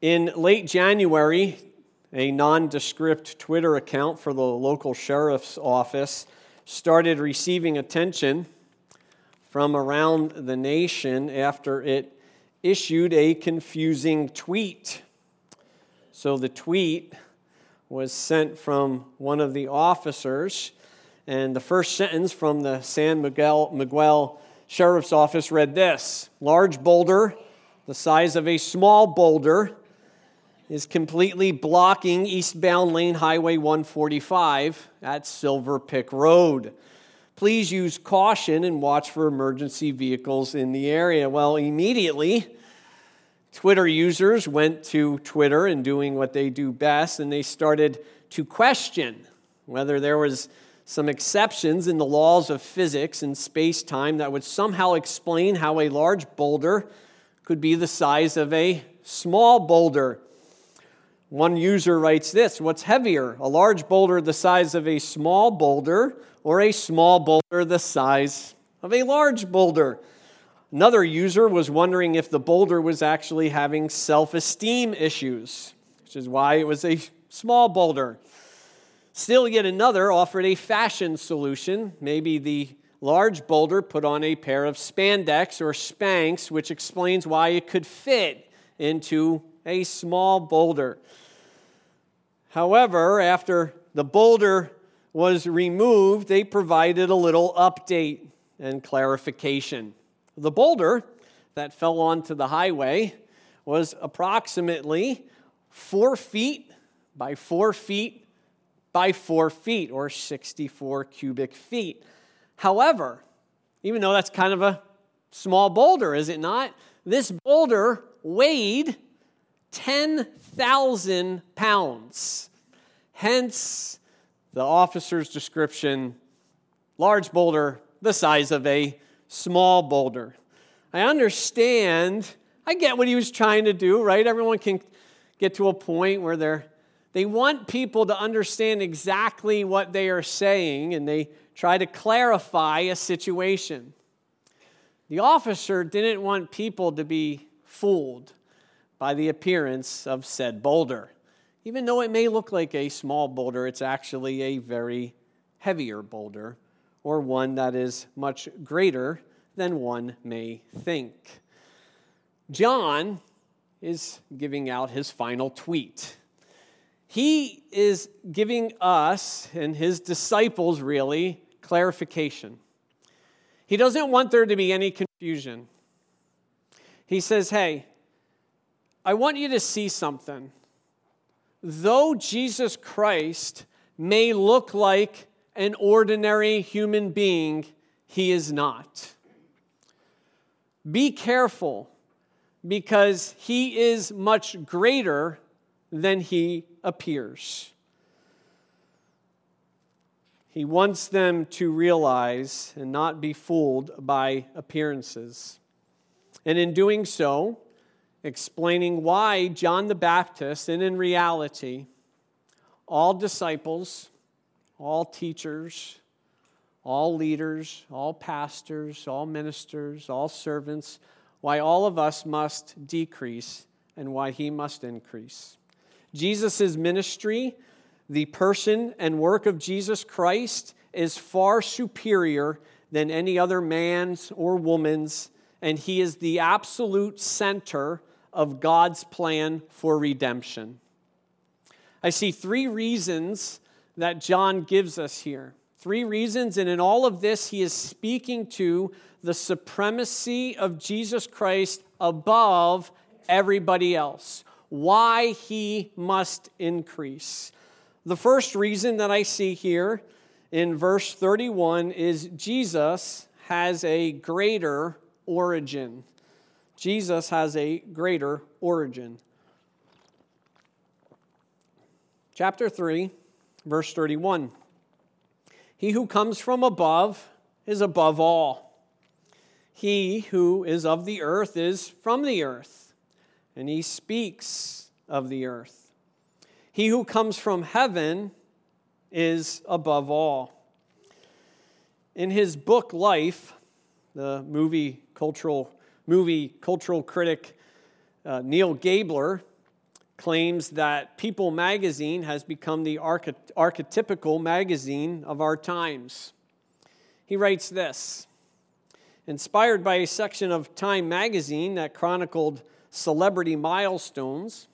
In late January, a nondescript Twitter account for the local sheriff's office started receiving attention from around the nation after it issued a confusing tweet. So the tweet was sent from one of the officers, and the first sentence from the San Miguel, Miguel Sheriff's Office read this Large boulder, the size of a small boulder, is completely blocking eastbound lane Highway 145 at Silver Pick Road. Please use caution and watch for emergency vehicles in the area. Well, immediately, Twitter users went to Twitter and doing what they do best, and they started to question whether there was some exceptions in the laws of physics and space time that would somehow explain how a large boulder could be the size of a small boulder. One user writes this What's heavier, a large boulder the size of a small boulder, or a small boulder the size of a large boulder? Another user was wondering if the boulder was actually having self esteem issues, which is why it was a small boulder. Still, yet another offered a fashion solution. Maybe the large boulder put on a pair of spandex or Spanx, which explains why it could fit into a small boulder. However, after the boulder was removed, they provided a little update and clarification. The boulder that fell onto the highway was approximately four feet by four feet by four feet, or 64 cubic feet. However, even though that's kind of a small boulder, is it not? This boulder weighed 10,000 pounds. Hence, the officer's description large boulder, the size of a small boulder. I understand, I get what he was trying to do, right? Everyone can get to a point where they're they want people to understand exactly what they are saying and they try to clarify a situation. The officer didn't want people to be fooled by the appearance of said boulder. Even though it may look like a small boulder, it's actually a very heavier boulder, or one that is much greater than one may think. John is giving out his final tweet. He is giving us and his disciples, really, clarification. He doesn't want there to be any confusion. He says, Hey, I want you to see something. Though Jesus Christ may look like an ordinary human being, he is not. Be careful because he is much greater than he appears. He wants them to realize and not be fooled by appearances. And in doing so, explaining why John the Baptist, and in reality, all disciples, all teachers, all leaders, all pastors, all ministers, all servants, why all of us must decrease and why he must increase. Jesus' ministry, the person and work of Jesus Christ, is far superior than any other man's or woman's, and he is the absolute center of God's plan for redemption. I see three reasons that John gives us here. Three reasons, and in all of this, he is speaking to the supremacy of Jesus Christ above everybody else, why he must increase. The first reason that I see here in verse 31 is Jesus has a greater origin. Jesus has a greater origin. Chapter 3, verse 31. He who comes from above is above all. He who is of the earth is from the earth, and he speaks of the earth. He who comes from heaven is above all. In his book Life, the movie cultural movie cultural critic uh, Neal Gabler claims that People magazine has become the archety- archetypical magazine of our times. He writes this Inspired by a section of Time magazine that chronicled celebrity milestones,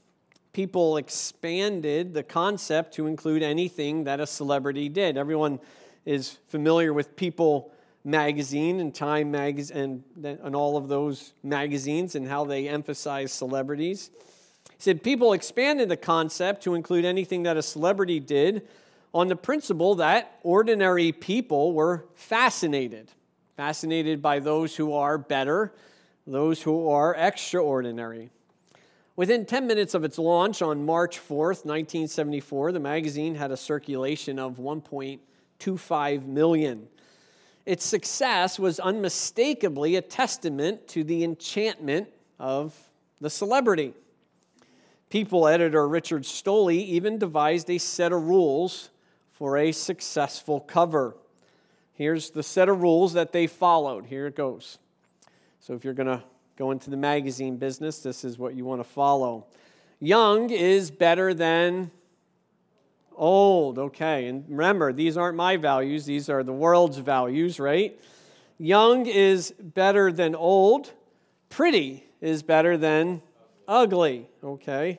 people expanded the concept to include anything that a celebrity did. Everyone is familiar with People magazine and Time magazine and, and all of those magazines and how they emphasize celebrities. He said people expanded the concept to include anything that a celebrity did on the principle that ordinary people were fascinated, fascinated by those who are better, those who are extraordinary. Within 10 minutes of its launch on March 4th, 1974, the magazine had a circulation of 1.25 million. Its success was unmistakably a testament to the enchantment of the celebrity. People editor Richard Stolley even devised a set of rules for a successful cover. Here's the set of rules that they followed. Here it goes. So if you're going to go into the magazine business, this is what you want to follow. Young is better than old. Okay, and remember, these aren't my values, these are the world's values, right? Young is better than old. Pretty is better than ugly. Okay.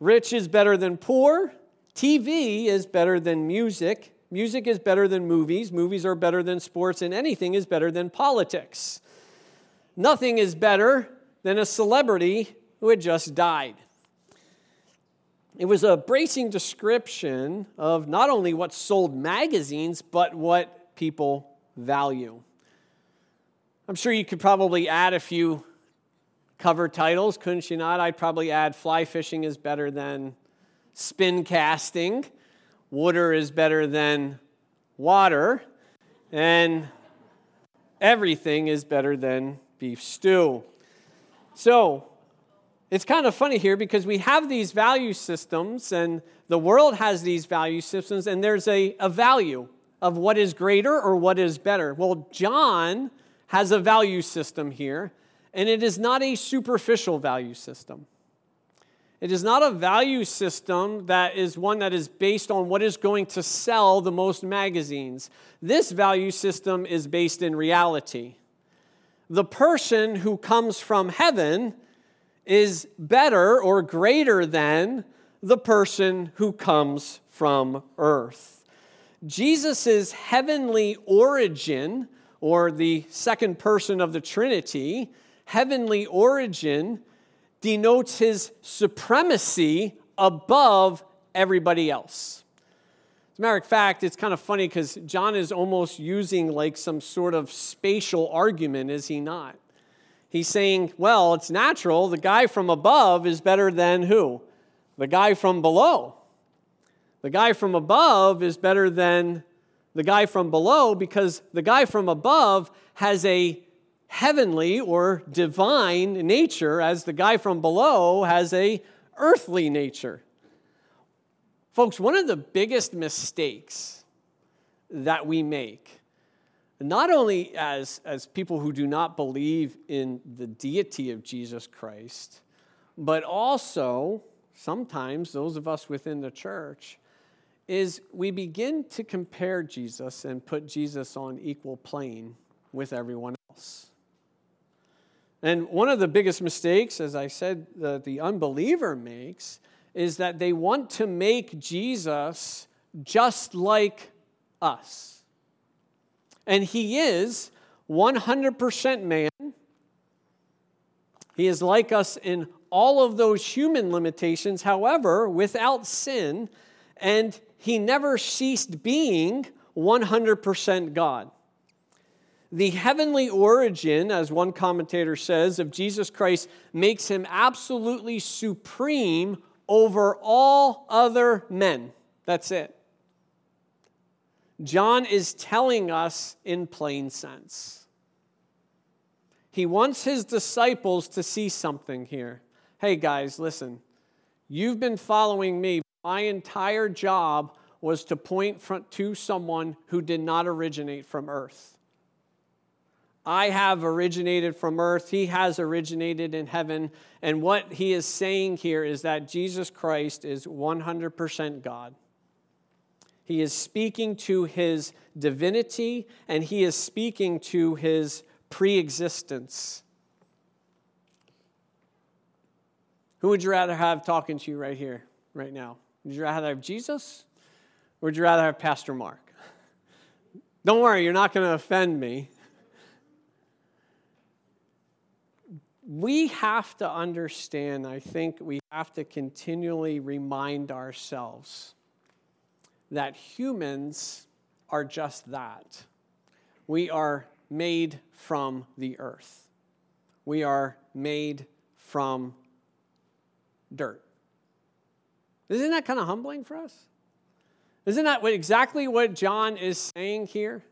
Rich is better than poor. TV is better than music. Music is better than movies. Movies are better than sports. And anything is better than politics. Nothing is better than a celebrity who had just died. It was a bracing description of not only what sold magazines, but what people value. I'm sure you could probably add a few cover titles, couldn't you not? I'd probably add fly fishing is better than spin casting, water is better than water, and everything is better than beef stew. So, it's kind of funny here because we have these value systems, and the world has these value systems, and there's a, a value of what is greater or what is better. Well, John has a value system here, and it is not a superficial value system. It is not a value system that is one that is based on what is going to sell the most magazines. This value system is based in reality the person who comes from heaven is better or greater than the person who comes from earth. Jesus' heavenly origin, or the second person of the Trinity, heavenly origin denotes his supremacy above everybody else. As a matter of fact, it's kind of funny because John is almost using like some sort of spatial argument, is he not? He's saying, well, it's natural. The guy from above is better than who? The guy from below. The guy from above is better than the guy from below because the guy from above has a heavenly or divine nature, as the guy from below has a earthly nature. Folks, one of the biggest mistakes that we make, not only as, as people who do not believe in the deity of Jesus Christ, but also sometimes those of us within the church, is we begin to compare Jesus and put Jesus on equal plane with everyone else. And one of the biggest mistakes, as I said, that the unbeliever makes is that they want to make Jesus just like us. And he is 100% man. He is like us in all of those human limitations, however, without sin, and he never ceased being 100% God. The heavenly origin, as one commentator says, of Jesus Christ makes him absolutely supreme over all other men. That's it. John is telling us in plain sense. He wants his disciples to see something here. Hey, guys, listen. You've been following me. My entire job was to point to someone who did not originate from earth. I have originated from earth, he has originated in heaven. And what he is saying here is that Jesus Christ is 100% God. He is speaking to his divinity and he is speaking to his pre existence. Who would you rather have talking to you right here, right now? Would you rather have Jesus or would you rather have Pastor Mark? Don't worry, you're not going to offend me. We have to understand, I think we have to continually remind ourselves that humans are just that. We are made from the earth, we are made from dirt. Isn't that kind of humbling for us? Isn't that what, exactly what John is saying here?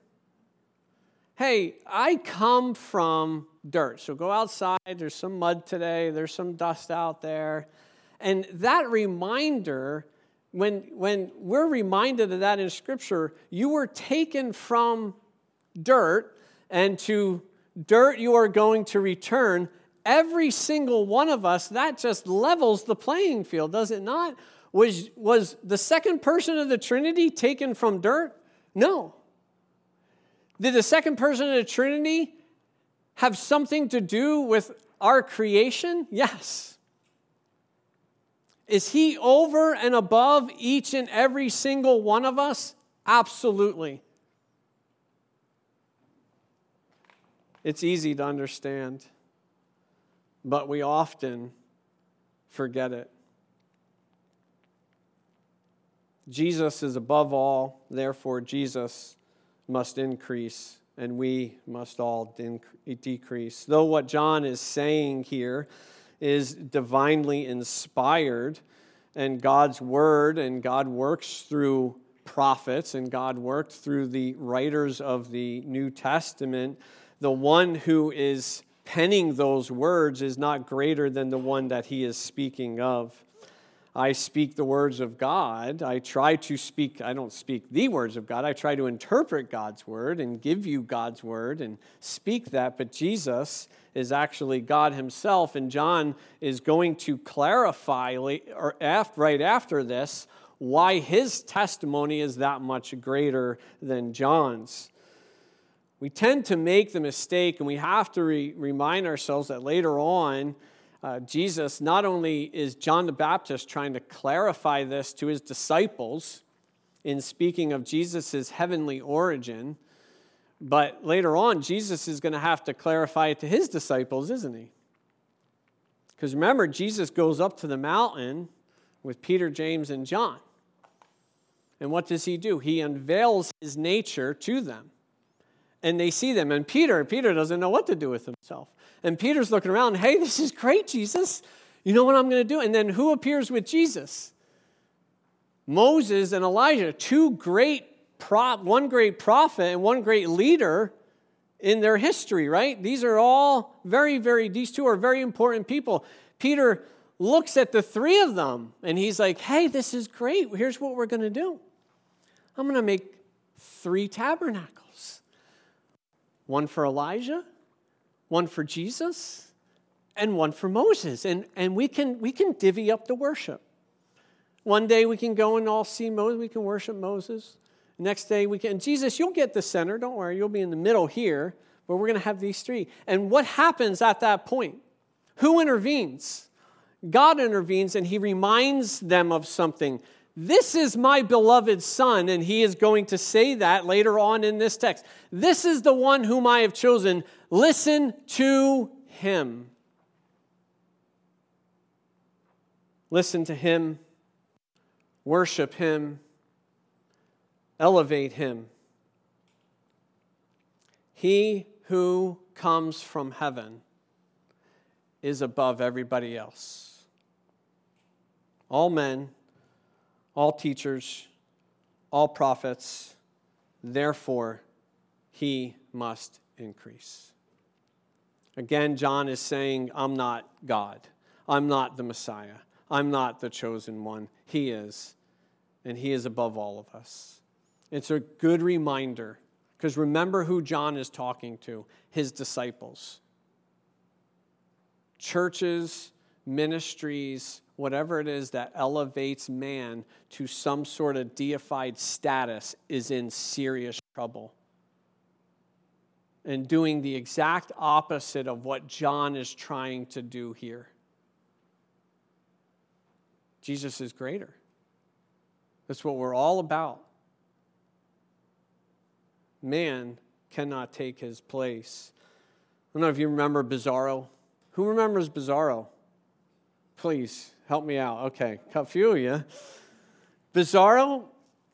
Hey, I come from dirt. So go outside. There's some mud today, there's some dust out there. And that reminder, when, when we're reminded of that in Scripture, you were taken from dirt, and to dirt you are going to return. Every single one of us, that just levels the playing field, does it not? Was, was the second person of the Trinity taken from dirt? No. Did the second person of the Trinity have something to do with our creation? Yes. Is he over and above each and every single one of us? Absolutely. It's easy to understand, but we often forget it. Jesus is above all, therefore, Jesus must increase and we must all decrease. Though what John is saying here is divinely inspired, and God's word, and God works through prophets, and God worked through the writers of the New Testament, the one who is penning those words is not greater than the one that he is speaking of. I speak the words of God. I try to speak, I don't speak the words of God. I try to interpret God's word and give you God's word and speak that. But Jesus is actually God himself. And John is going to clarify right after this why his testimony is that much greater than John's. We tend to make the mistake, and we have to re- remind ourselves that later on, uh, Jesus, not only is John the Baptist trying to clarify this to his disciples in speaking of Jesus' heavenly origin, but later on, Jesus is going to have to clarify it to his disciples, isn't he? Because remember, Jesus goes up to the mountain with Peter, James, and John. And what does he do? He unveils his nature to them. And they see them. And Peter, Peter doesn't know what to do with himself. And Peter's looking around, hey, this is great, Jesus. You know what I'm going to do? And then who appears with Jesus? Moses and Elijah, two great prop, one great prophet and one great leader in their history, right? These are all very, very, these two are very important people. Peter looks at the three of them and he's like, hey, this is great. Here's what we're going to do I'm going to make three tabernacles one for Elijah, one for Jesus, and one for Moses. And, and we, can, we can divvy up the worship. One day we can go and all see Moses, we can worship Moses. Next day we can, Jesus, you'll get the center, don't worry, you'll be in the middle here, but we're going to have these three. And what happens at that point? Who intervenes? God intervenes and he reminds them of something. This is my beloved son, and he is going to say that later on in this text. This is the one whom I have chosen. Listen to him. Listen to him, worship him, elevate him. He who comes from heaven is above everybody else. All men, all teachers, all prophets, therefore, he must increase. Again, John is saying, I'm not God. I'm not the Messiah. I'm not the chosen one. He is, and He is above all of us. It's a good reminder Because remember who John is talking to his disciples. Churches, ministries, whatever it is that elevates man to some sort of deified status is in serious trouble. And doing the exact opposite of what John is trying to do here. Jesus is greater. That's what we're all about. Man cannot take his place. I don't know if you remember Bizarro. Who remembers Bizarro? Please help me out. Okay, a few of you. Bizarro,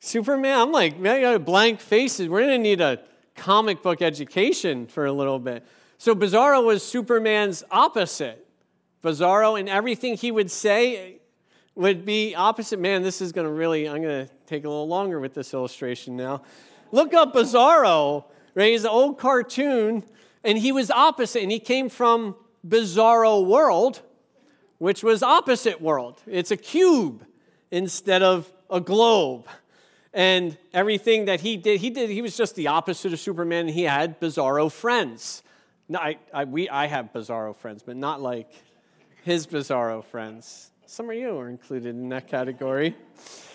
Superman. I'm like, man, you got blank faces. We're gonna need a comic book education for a little bit. So Bizarro was Superman's opposite. Bizarro and everything he would say would be opposite. Man, this is to really, I'm to take a little longer with this illustration now. Look up Bizarro, right? He's an old cartoon, and he was opposite, and he came from Bizarro World, which was opposite world. It's a cube instead of a globe. And everything that he did, he did, he was just the opposite of Superman. He had bizarro friends. No, I, I, we, I have bizarro friends, but not like his bizarro friends. Some of you are included in that category.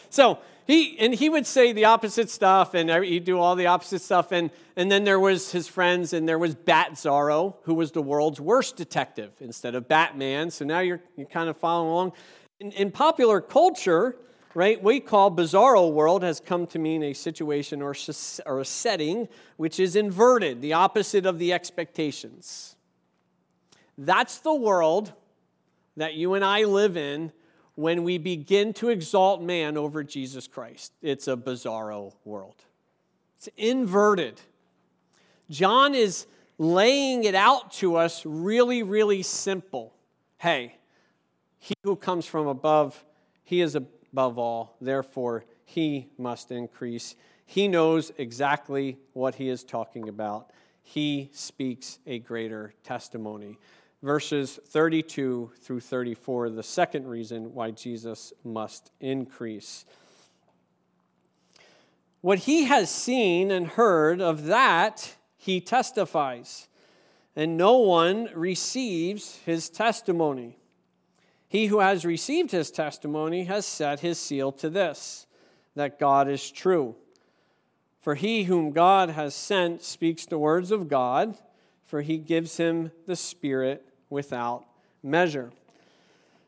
So he and he would say the opposite stuff, and he'd do all the opposite stuff. And, and then there was his friends, and there was Batzarro, who was the world's worst detective instead of Batman. So now you're, you're kind of following along. In, in popular culture, right, we call bizarro world has come to mean a situation or, or a setting which is inverted, the opposite of the expectations. That's the world that you and I live in when we begin to exalt man over Jesus Christ. It's a bizarro world, it's inverted. John is laying it out to us really, really simple. Hey, he who comes from above, he is above all, therefore he must increase. He knows exactly what he is talking about. He speaks a greater testimony verses 32 through 34, the second reason why Jesus must increase. What he has seen and heard of that, he testifies, and no one receives his testimony. He who has received his testimony has set his seal to this that God is true. For he whom God has sent speaks the words of God, for he gives him the Spirit without measure.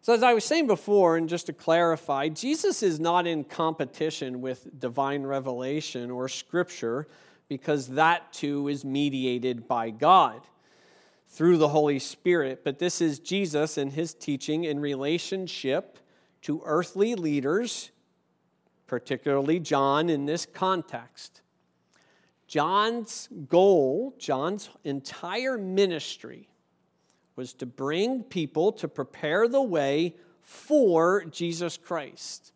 So, as I was saying before, and just to clarify, Jesus is not in competition with divine revelation or scripture because that too is mediated by God through the Holy Spirit. But this is Jesus and his teaching in relationship to earthly leaders, particularly John in this context. John's goal, John's entire ministry, was to bring people to prepare the way for Jesus Christ.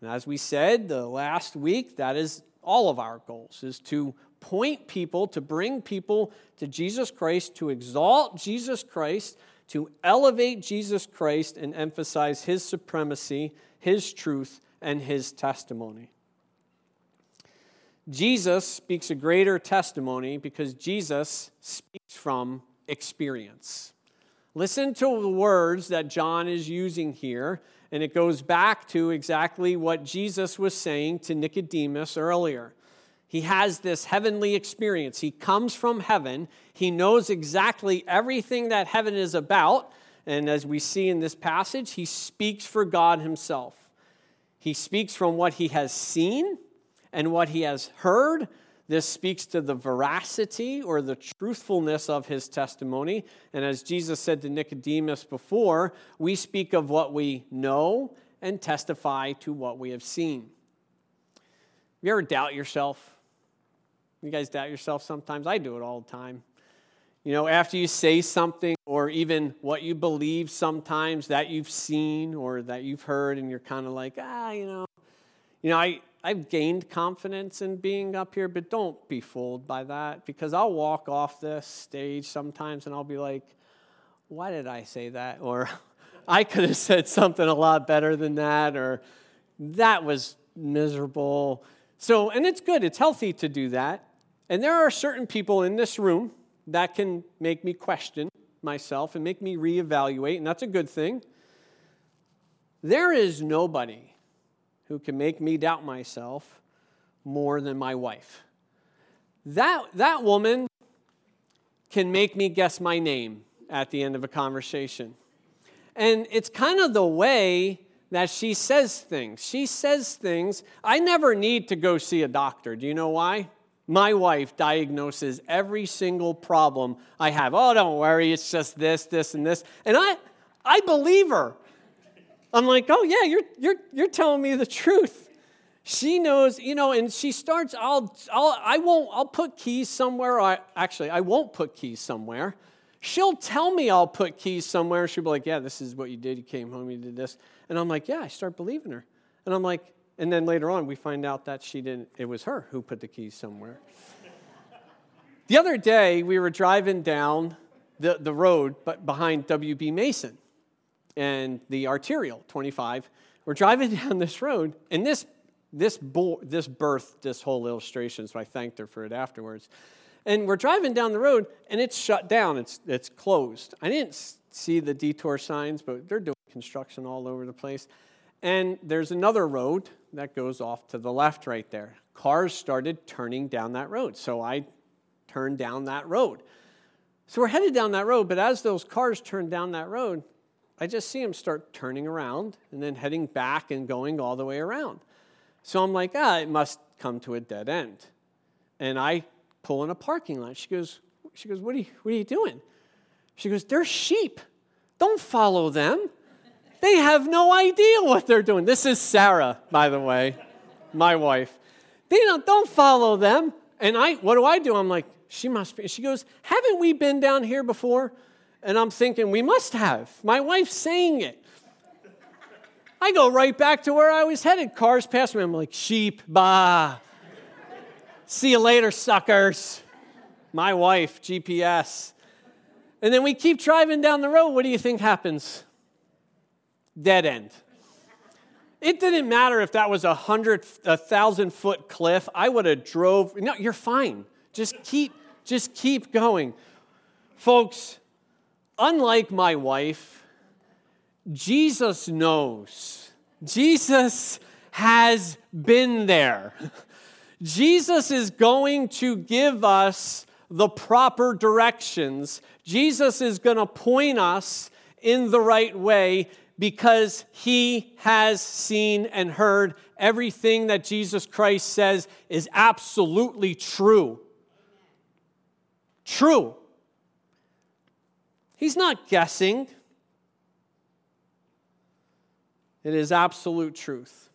And as we said the last week, that is all of our goals is to point people, to bring people to Jesus Christ, to exalt Jesus Christ, to elevate Jesus Christ and emphasize his supremacy, his truth, and his testimony. Jesus speaks a greater testimony because Jesus speaks from experience. Listen to the words that John is using here, and it goes back to exactly what Jesus was saying to Nicodemus earlier. He has this heavenly experience. He comes from heaven. He knows exactly everything that heaven is about. And as we see in this passage, he speaks for God himself. He speaks from what he has seen and what he has heard this speaks to the veracity or the truthfulness of his testimony. And as Jesus said to Nicodemus before, we speak of what we know and testify to what we have seen. You ever doubt yourself? You guys doubt yourself sometimes? I do it all the time. You know, after you say something, or even what you believe sometimes that you've seen or that you've heard, and you're kind of like, ah, you know, you know, I, I've gained confidence in being up here, but don't be fooled by that because I'll walk off this stage sometimes and I'll be like, why did I say that? Or I could have said something a lot better than that, or that was miserable. So, and it's good, it's healthy to do that. And there are certain people in this room that can make me question myself and make me reevaluate, and that's a good thing. There is nobody who can make me doubt myself more than my wife. That, that woman can make me guess my name at the end of a conversation. And it's kind of the way that she says things. She says things. I never need to go see a doctor. Do you know why? My wife diagnoses every single problem I have. Oh, don't worry, it's just this, this, and this. And I, I believe her. I'm like, oh yeah, you're, you're, you're telling me the truth. She knows, you know, and she starts, I'll, I'll, I won't, I'll put keys somewhere. I, actually, I won't put keys somewhere. She'll tell me I'll put keys somewhere. She'll be like, yeah, this is what you did. You came home, you did this. And I'm like, yeah, I start believing her. And I'm like, and then later on, we find out that she didn't, it was her who put the keys somewhere. the other day, we were driving down the, the road but behind WB Mason and the arterial 25. We're driving down this road, and this this bo- this birthed this whole illustration, so I thanked her for it afterwards. And we're driving down the road, and it's shut down. It's it's closed. I didn't see the detour signs, but they're doing construction all over the place. And there's another road that goes off to the left right there. Cars started turning down that road, so I turned down that road. So we're headed down that road, but as those cars turned down that road, I just see him start turning around and then heading back and going all the way around. So I'm like, ah, it must come to a dead end. And I pull in a parking lot. She goes, she goes, what are you, what are you doing? She goes, they're sheep. Don't follow them. They have no idea what they're doing. This is Sarah, by the way, my wife. They don't, don't follow them. And I, what do I do? I'm like, she must be. She goes, haven't we been down here before? And I'm thinking, we must have. My wife's saying it. I go right back to where I was headed. Cars pass me. I'm like, sheep, bah. See you later, suckers. My wife, GPS. And then we keep driving down the road. What do you think happens? Dead end. It didn't matter if that was a hundred, a thousand foot cliff. I would have drove. No, you're fine. Just keep, just keep going, folks unlike my wife, Jesus knows. Jesus has been there. Jesus is going to give us the proper directions. Jesus is going to point us in the right way because he has seen and heard everything that Jesus Christ says is absolutely true. True. He's not guessing, it is absolute truth.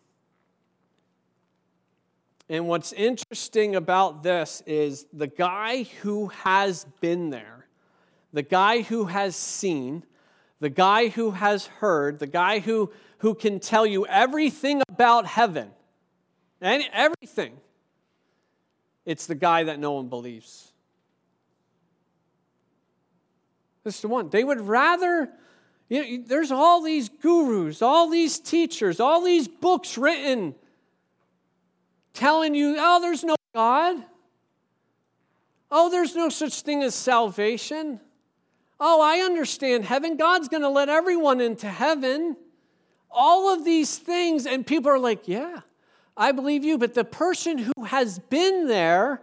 And what's interesting about this is the guy who has been there, the guy who has seen, the guy who has heard, the guy who, who can tell you everything about heaven, and everything, it's the guy that no one believes. This is the one. They would rather, you know, there's all these gurus, all these teachers, all these books written telling you, oh, there's no God. Oh, there's no such thing as salvation. Oh, I understand heaven. God's going to let everyone into heaven. All of these things, and people are like, yeah, I believe you. But the person who has been there,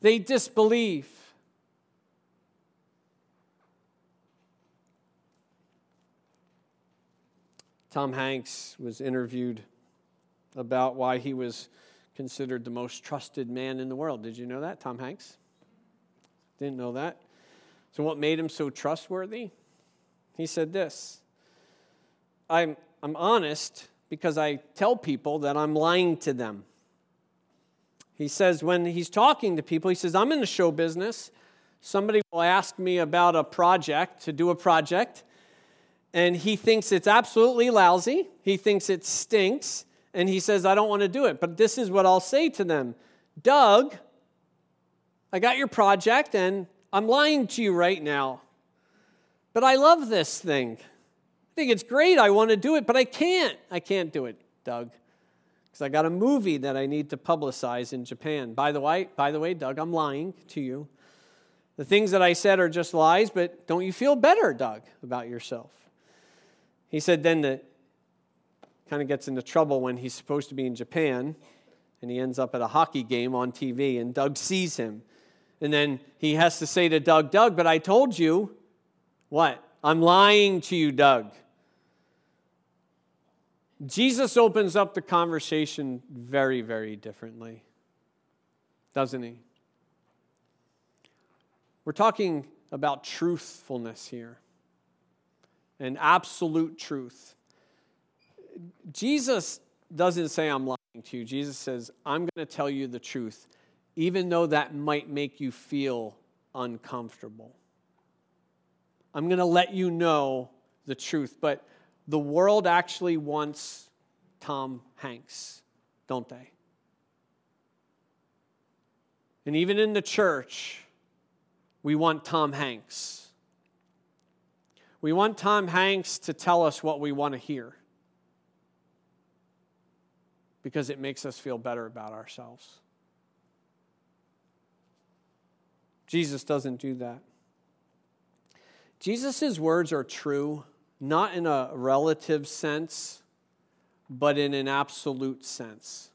they disbelieve. Tom Hanks was interviewed about why he was considered the most trusted man in the world. Did you know that, Tom Hanks? Didn't know that. So, what made him so trustworthy? He said this I'm, I'm honest because I tell people that I'm lying to them. He says, when he's talking to people, he says, I'm in the show business. Somebody will ask me about a project, to do a project, and he thinks it's absolutely lousy. He thinks it stinks. And he says, I don't want to do it. But this is what I'll say to them Doug, I got your project, and I'm lying to you right now. But I love this thing. I think it's great. I want to do it, but I can't. I can't do it, Doug. because I got a movie that I need to publicize in Japan. By the way, by the way, Doug, I'm lying to you. The things that I said are just lies, but don't you feel better, Doug, about yourself? He said then that kind of gets into trouble when he's supposed to be in Japan and he ends up at a hockey game on TV and Doug sees him. And then he has to say to Doug, Doug, but I told you what? I'm lying to you, Doug. Jesus opens up the conversation very, very differently, doesn't he? We're talking about truthfulness here and absolute truth. Jesus doesn't say, I'm lying to you. Jesus says, I'm going to tell you the truth, even though that might make you feel uncomfortable. I'm going to let you know the truth. But the world actually wants Tom Hanks, don't they? And even in the church, we want Tom Hanks. We want Tom Hanks to tell us what we want to hear because it makes us feel better about ourselves. Jesus doesn't do that. Jesus' words are true, not in a relative sense, but in an absolute sense.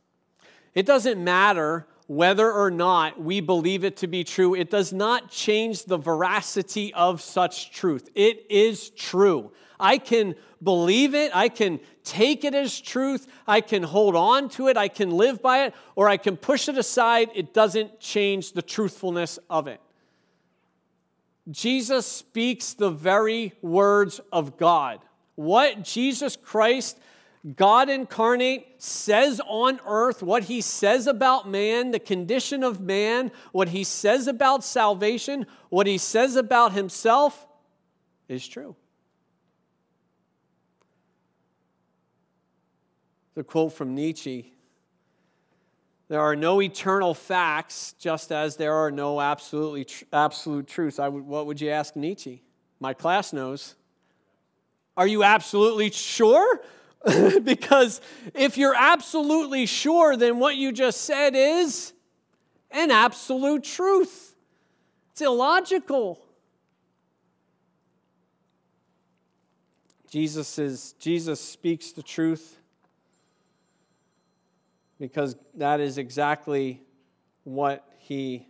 It doesn't matter whether or not we believe it to be true, it does not change the veracity of such truth. It is true. I can believe it, I can take it as truth, I can hold on to it, I can live by it, or I can push it aside. It doesn't change the truthfulness of it. Jesus speaks the very words of God. What Jesus Christ, God incarnate, says on earth, what he says about man, the condition of man, what he says about salvation, what he says about himself is true. The quote from Nietzsche there are no eternal facts, just as there are no absolutely tr- absolute truths. What would you ask Nietzsche? My class knows. Are you absolutely sure? because if you're absolutely sure, then what you just said is an absolute truth. It's illogical. Jesus, is, Jesus speaks the truth because that is exactly what he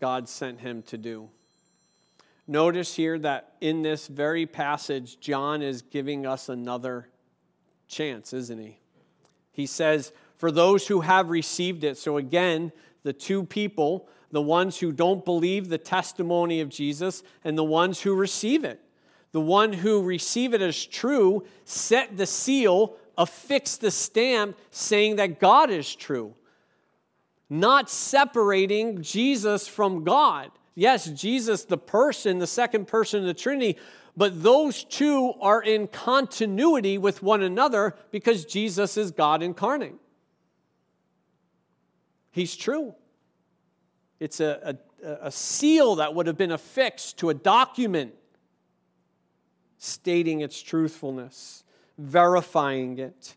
God sent him to do. Notice here that in this very passage John is giving us another chance, isn't he? He says, "For those who have received it." So again, the two people, the ones who don't believe the testimony of Jesus and the ones who receive it. The one who receive it as true set the seal affix the stamp saying that God is true, not separating Jesus from God. Yes, Jesus, the person, the second person of the Trinity, but those two are in continuity with one another because Jesus is God incarnate. He's true. It's a, a, a seal that would have been affixed to a document stating its truthfulness verifying it.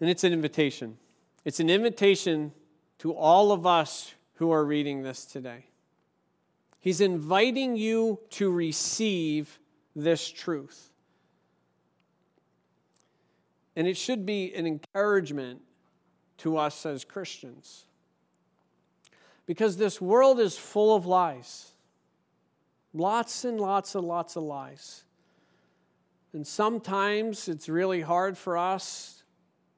And it's an invitation. It's an invitation to all of us who are reading this today. He's inviting you to receive this truth. And it should be an encouragement to us as Christians. Because this world is full of lies. Lots and lots and lots of lies. And sometimes it's really hard for us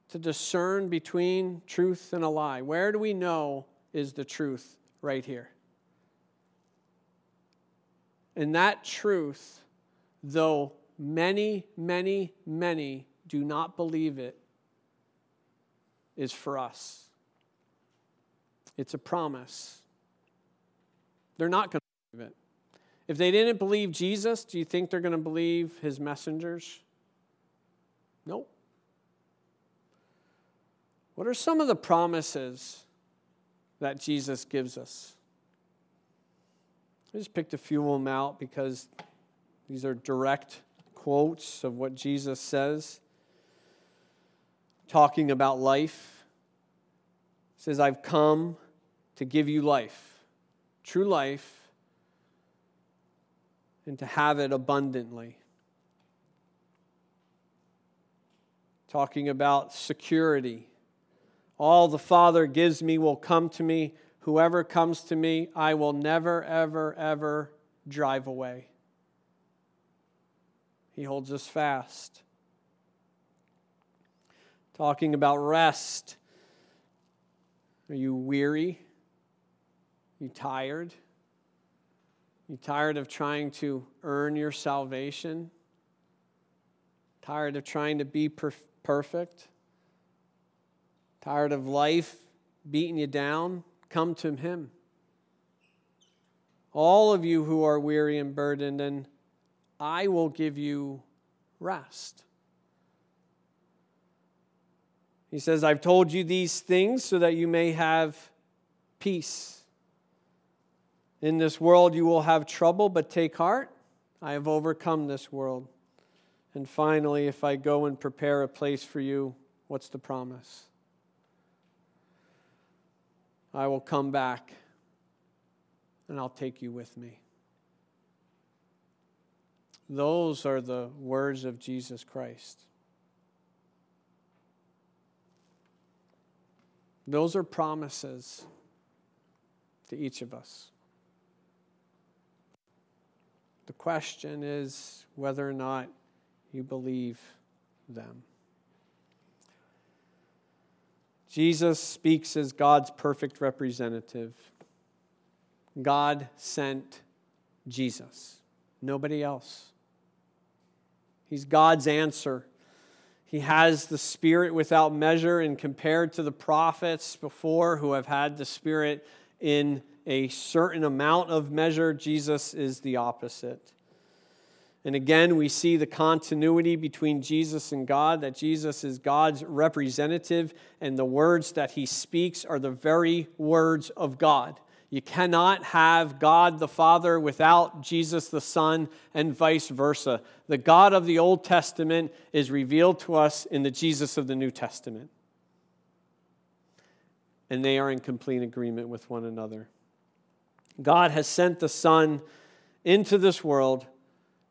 to discern between truth and a lie. Where do we know is the truth right here? And that truth, though many, many, many do not believe it, is for us. It's a promise. They're not going to believe it. If they didn't believe Jesus, do you think they're going to believe his messengers? Nope. What are some of the promises that Jesus gives us? I just picked a few of them out because these are direct quotes of what Jesus says. talking about life. He says, I've come to give you life, true life, and to have it abundantly. Talking about security. All the Father gives me will come to me. Whoever comes to me, I will never, ever, ever drive away. He holds us fast. Talking about rest. Are you weary? Are you tired? Are you tired of trying to earn your salvation? Tired of trying to be per- perfect? Tired of life beating you down? Come to Him. All of you who are weary and burdened, and I will give you rest. He says, I've told you these things so that you may have peace. In this world you will have trouble, but take heart. I have overcome this world. And finally, if I go and prepare a place for you, what's the promise? I will come back and I'll take you with me. Those are the words of Jesus Christ. Those are promises to each of us. The question is whether or not you believe them. Jesus speaks as God's perfect representative. God sent Jesus, nobody else. He's God's answer. He has the Spirit without measure, and compared to the prophets before who have had the Spirit in a certain amount of measure, Jesus is the opposite. And again, we see the continuity between Jesus and God, that Jesus is God's representative, and the words that he speaks are the very words of God. You cannot have God the Father without Jesus the Son, and vice versa. The God of the Old Testament is revealed to us in the Jesus of the New Testament. And they are in complete agreement with one another. God has sent the Son into this world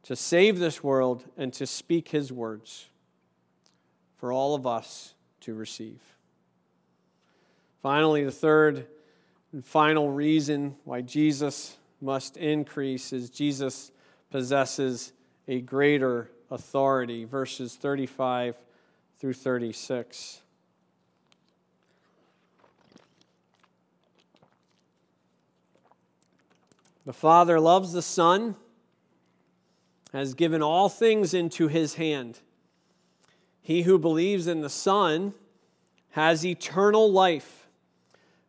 to save this world and to speak His words for all of us to receive. Finally, the third and final reason why Jesus must increase is Jesus possesses a greater authority. Verses 35 through 36. The Father loves the Son, has given all things into his hand. He who believes in the Son has eternal life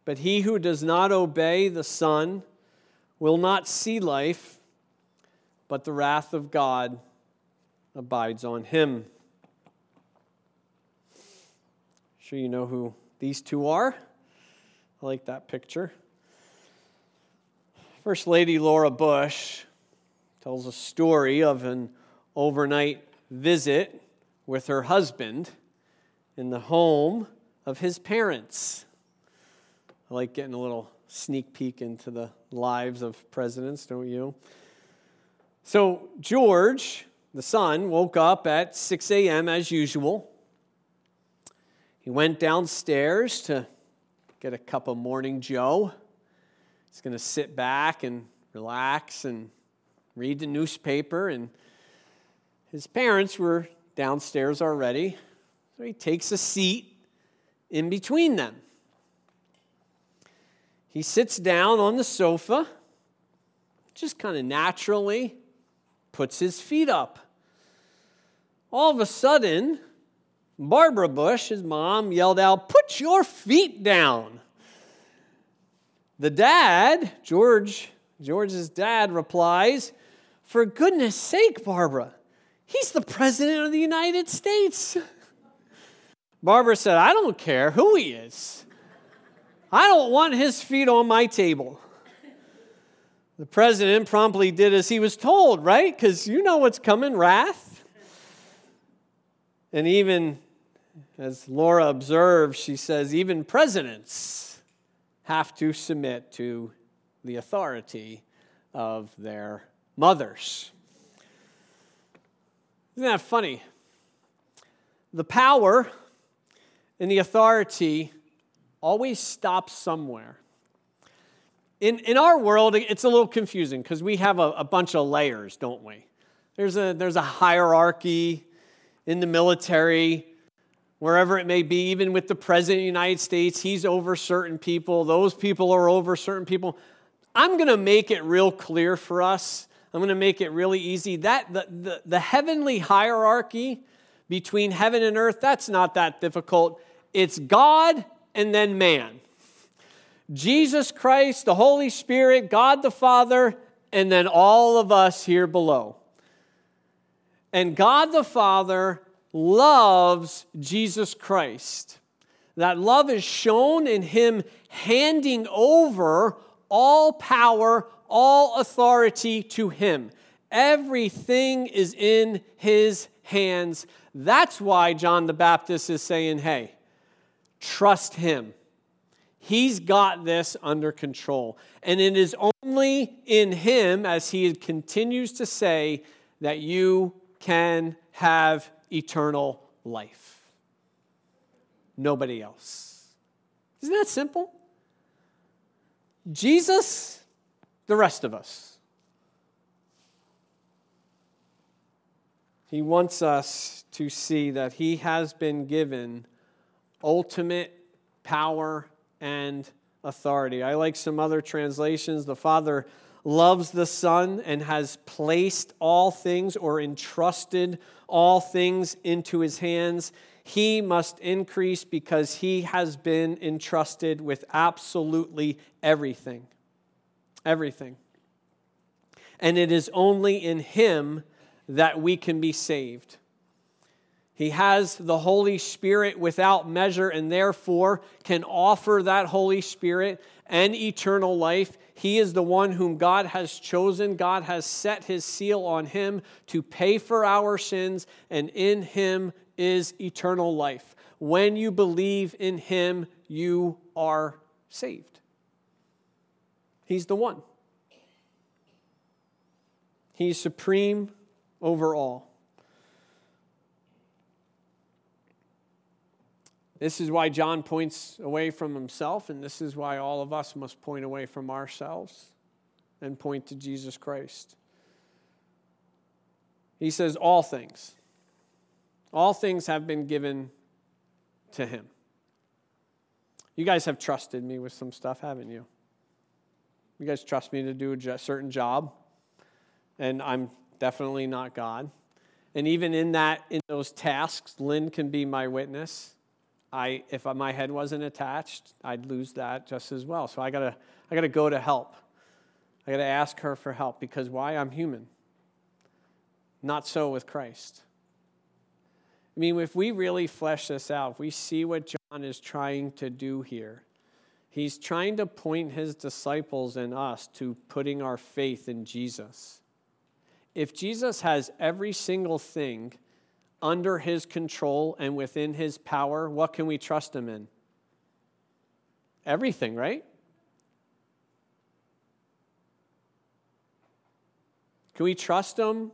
but he who does not obey the Son will not see life, but the wrath of God abides on him. Sure, you know who these two are? I like that picture. First Lady Laura Bush tells a story of an overnight visit with her husband in the home of his parents. I like getting a little sneak peek into the lives of presidents, don't you? So, George, the son, woke up at 6 a.m. as usual. He went downstairs to get a cup of morning Joe. He's going to sit back and relax and read the newspaper. And his parents were downstairs already. So he takes a seat in between them. He sits down on the sofa, just kind of naturally puts his feet up. All of a sudden, Barbara Bush, his mom, yelled out, Put your feet down. The dad, George, George's dad replies, For goodness sake, Barbara, he's the president of the United States. Barbara said, I don't care who he is. I don't want his feet on my table. The president promptly did as he was told, right? Because you know what's coming wrath. And even As Laura observes, she says, even presidents have to submit to the authority of their mothers. Isn't that funny? The power and the authority always stops somewhere. In, in our world, it's a little confusing because we have a, a bunch of layers, don't we? There's a, there's a hierarchy in the military, wherever it may be, even with the President of the United States, he's over certain people, those people are over certain people. I'm going to make it real clear for us. I'm going to make it really easy. That the, the, the heavenly hierarchy between heaven and earth, that's not that difficult. It's God and then man. Jesus Christ, the Holy Spirit, God the Father, and then all of us here below. And God the Father loves Jesus Christ. That love is shown in Him handing over all power, all authority to Him. Everything is in His hands. That's why John the Baptist is saying, hey, trust Him. He's got this under control. And it is only in Him, as He continues to say, that you can have eternal life. Nobody else. Isn't that simple? Jesus, the rest of us. He wants us to see that He has been given ultimate power and authority. I like some other translations. The Father loves the Son and has placed all things or entrusted all things into His hands he must increase because he has been entrusted with absolutely everything. Everything. And it is only in him that we can be saved. He has the Holy Spirit without measure and therefore can offer that Holy Spirit and eternal life. He is the one whom God has chosen. God has set his seal on him to pay for our sins, and in him is eternal life. When you believe in him, you are saved. He's the one. He's supreme over all. This is why John points away from himself, and this is why all of us must point away from ourselves and point to Jesus Christ. He says, All things. All things have been given to him. You guys have trusted me with some stuff, haven't you? You guys trust me to do a certain job, and I'm definitely not God. And even in that, in those tasks, Lynn can be my witness. I, if my head wasn't attached, I'd lose that just as well. So I gotta, I gotta go to help. I gotta ask her for help because why? I'm human. Not so with Christ. I mean, if we really flesh this out, if we see what John is trying to do here, he's trying to point his disciples and us to putting our faith in Jesus. If Jesus has every single thing under his control and within his power, what can we trust him in? Everything, right? Can we trust him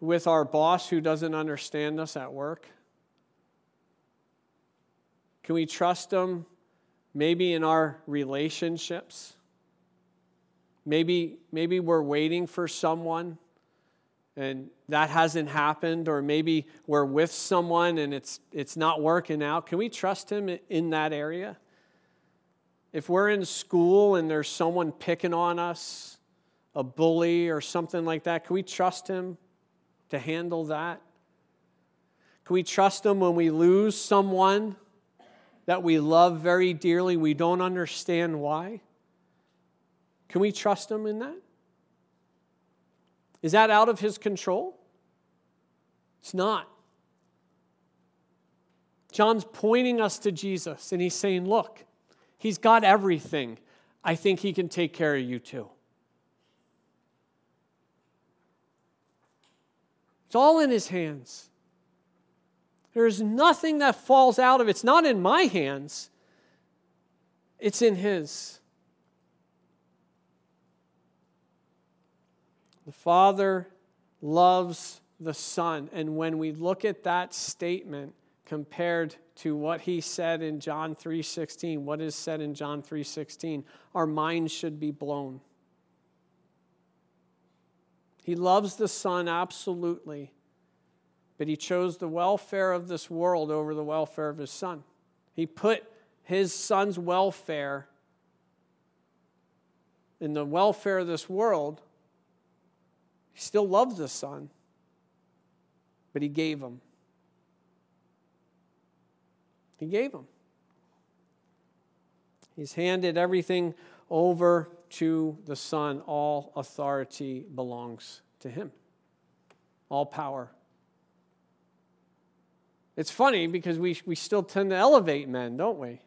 with our boss who doesn't understand us at work? Can we trust them maybe in our relationships? Maybe, maybe we're waiting for someone and that hasn't happened, or maybe we're with someone and it's, it's not working out. Can we trust him in that area? If we're in school and there's someone picking on us, a bully or something like that, can we trust him? to handle that? Can we trust Him when we lose someone that we love very dearly? We don't understand why. Can we trust Him in that? Is that out of His control? It's not. John's pointing us to Jesus and he's saying, Look, He's got everything. I think He can take care of you too. It's all in his hands. There's nothing that falls out of it. It's not in my hands, it's in His. The Father loves the Son. And when we look at that statement compared to what he said in John 3:16, what is said in John 3:16, our minds should be blown. He loves the Son absolutely, but he chose the welfare of this world over the welfare of his Son. He put his Son's welfare in the welfare of this world he still loves the Son, but He gave him. He gave him. He's handed everything over to the Son. All authority belongs to Him, all power. It's funny because we, we still tend to elevate men, don't we?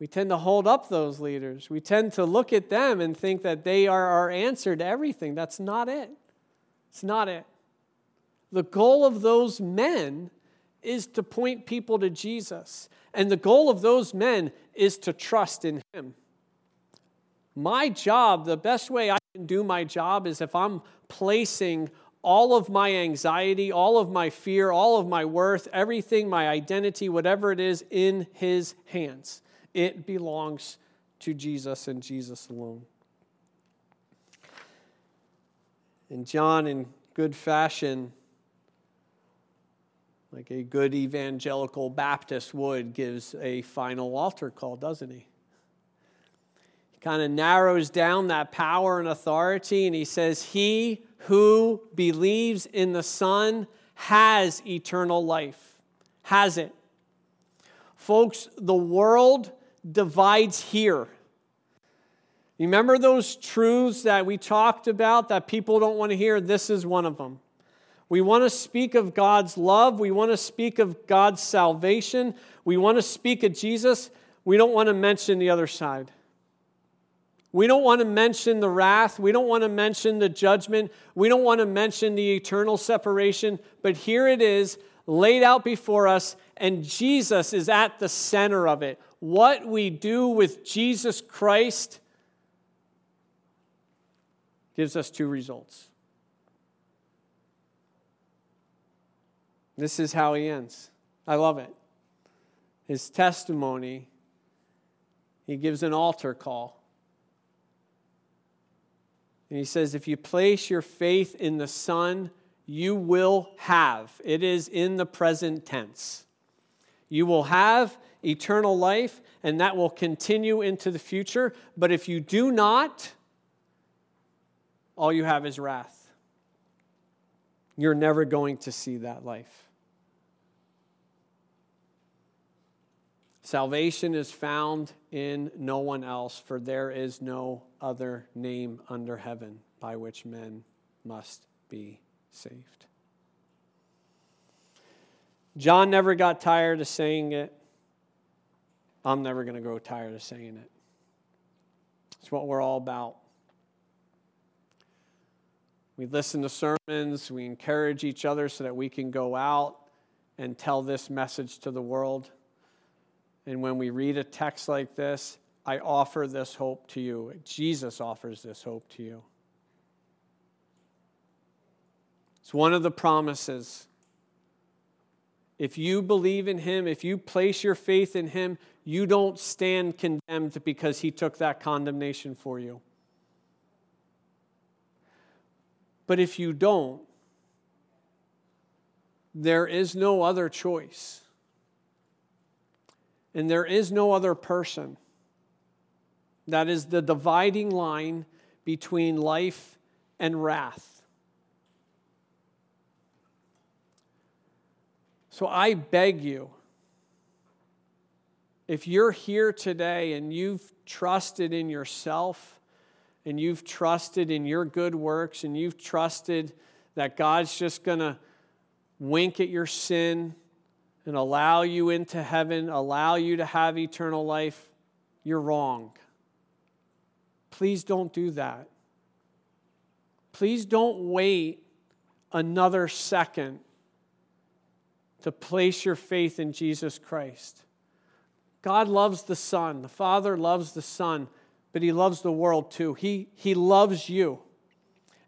We tend to hold up those leaders. We tend to look at them and think that they are our answer to everything. That's not it. It's not it. The goal of those men is to point people to Jesus. And the goal of those men is to trust in Him. My job, the best way I can do my job is if I'm placing all of my anxiety, all of my fear, all of my worth, everything, my identity, whatever it is, in His hands. It belongs to Jesus and Jesus alone. And John, in good fashion, like a good evangelical Baptist would, gives a final altar call, doesn't he? Kind of narrows down that power and authority, and he says, He who believes in the Son has eternal life. Has it. Folks, the world divides here. Remember those truths that we talked about that people don't want to hear? This is one of them. We want to speak of God's love. We want to speak of God's salvation. We want to speak of Jesus. We don't want to mention the other side. We don't want to mention the wrath. We don't want to mention the judgment. We don't want to mention the eternal separation. But here it is, laid out before us, and Jesus is at the center of it. What we do with Jesus Christ gives us two results. This is how he ends. I love it. His testimony, he gives an altar call. And he says, If you place your faith in the Son, you will have. It is in the present tense. You will have eternal life, and that will continue into the future. But if you do not, all you have is wrath. You're never going to see that life. Salvation is found in no one else, for there is no other name under heaven by which men must be saved. John never got tired of saying it. I'm never going to grow tired of saying it. It's what we're all about. We listen to sermons, we encourage each other so that we can go out and tell this message to the world. And when we read a text like this, I offer this hope to you. Jesus offers this hope to you. It's one of the promises. If you believe in Him, if you place your faith in Him, you don't stand condemned because He took that condemnation for you. But if you don't, there is no other choice. And there is no other person. That is the dividing line between life and wrath. So I beg you, if you're here today and you've trusted in yourself, and you've trusted in your good works and you've trusted that God's just going to wink at your sin and allow you into heaven, allow you to have eternal life, you're wrong. Please don't do that. Please don't wait another second to place your faith in Jesus Christ. God loves the Son. The Father loves the Son, but He loves the world too. He, he loves you.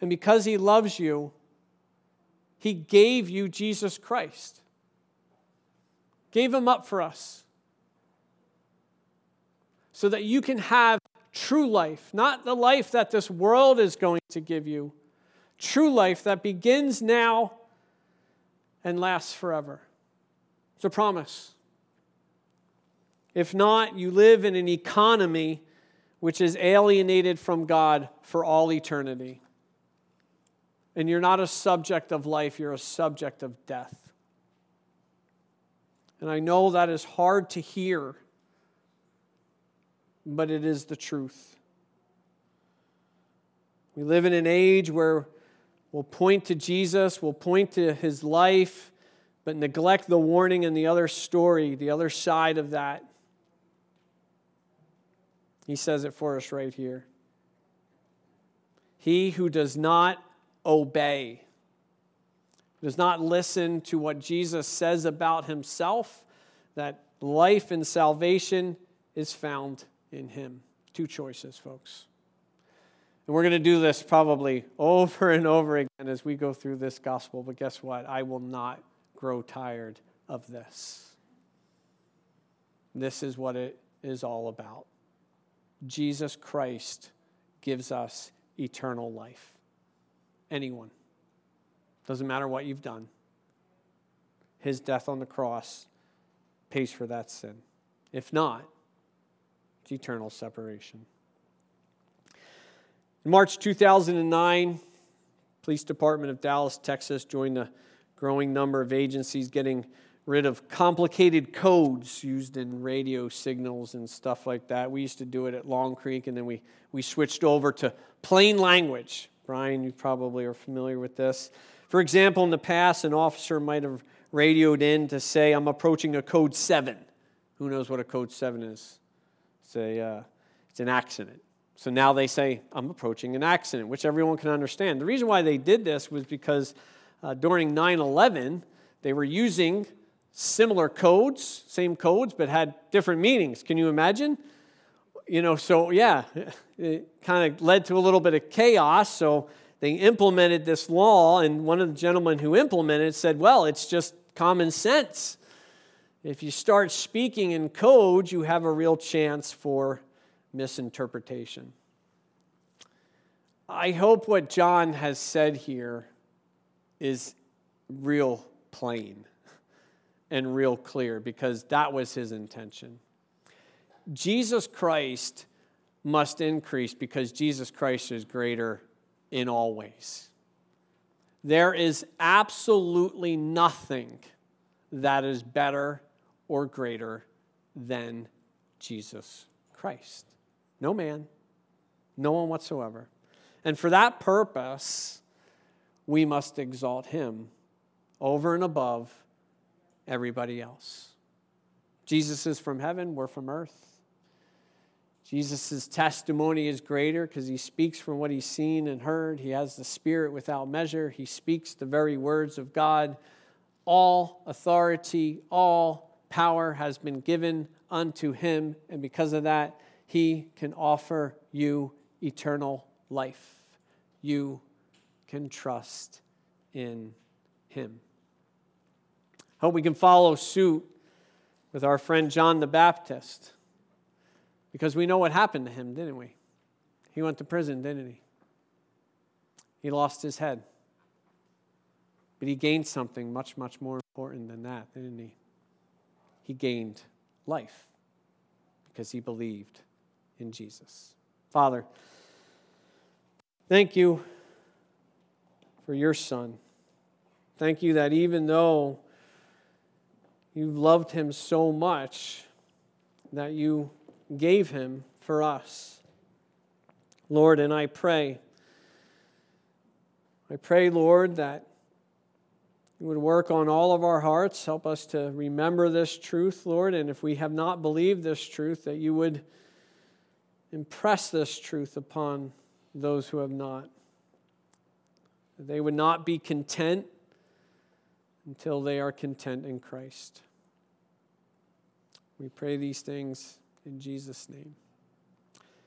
And because He loves you, He gave you Jesus Christ, gave Him up for us so that you can have true life, not the life that this world is going to give you, true life that begins now and lasts forever. It's a promise. If not, you live in an economy which is alienated from God for all eternity. And you're not a subject of life, you're a subject of death. And I know that is hard to hear, but it is the truth. We live in an age where we'll point to Jesus, we'll point to his life, but neglect the warning and the other story, the other side of that. He says it for us right here. He who does not obey, does not listen to what Jesus says about himself, that life and salvation is found in him. Two choices, folks. And we're going to do this probably over and over again as we go through this gospel, but guess what? I will not grow tired of this. This is what it is all about. Jesus Christ gives us eternal life. Anyone. Doesn't matter what you've done. His death on the cross pays for that sin. If not, it's eternal separation. In March 2009, Police Department of Dallas, Texas joined the growing number of agencies getting rid of complicated codes used in radio signals and stuff like that. We used to do it at Long Creek, and then we, we switched over to plain language. Brian, you probably are familiar with this. For example, in the past, an officer might have radioed in to say, I'm approaching a code 7. Who knows what a code 7 is? It's, a, uh, it's an accident. So now they say, I'm approaching an accident, which everyone can understand. The reason why they did this was because uh, during 9 11, they were using similar codes, same codes, but had different meanings. Can you imagine? You know, so yeah, it kind of led to a little bit of chaos. So they implemented this law, and one of the gentlemen who implemented it said, Well, it's just common sense. If you start speaking in code, you have a real chance for misinterpretation. I hope what John has said here is real plain and real clear because that was his intention. Jesus Christ must increase because Jesus Christ is greater in all ways. There is absolutely nothing that is better or greater than Jesus Christ. No man, no one whatsoever. And for that purpose, we must exalt him over and above everybody else. Jesus is from heaven, we're from earth. Jesus' testimony is greater because he speaks from what he's seen and heard. He has the Spirit without measure. He speaks the very words of God. All authority, all power has been given unto him, and because of that, he can offer you eternal life. You can trust in him. I Hope we can follow suit with our friend John the Baptist because we know what happened to him, didn't we? He went to prison, didn't he? He lost his head. But he gained something much, much more important than that, didn't he? He gained life because he believed in Jesus. Father, thank you for your son. Thank you that even though you loved him so much that you gave him for us. Lord, and I pray, I pray, Lord, that you would work on all of our hearts. Help us to remember this truth, Lord. And if we have not believed this truth, that you would impress this truth upon those who have not. That they would not be content until they are content in Christ. We pray these things in Jesus' name.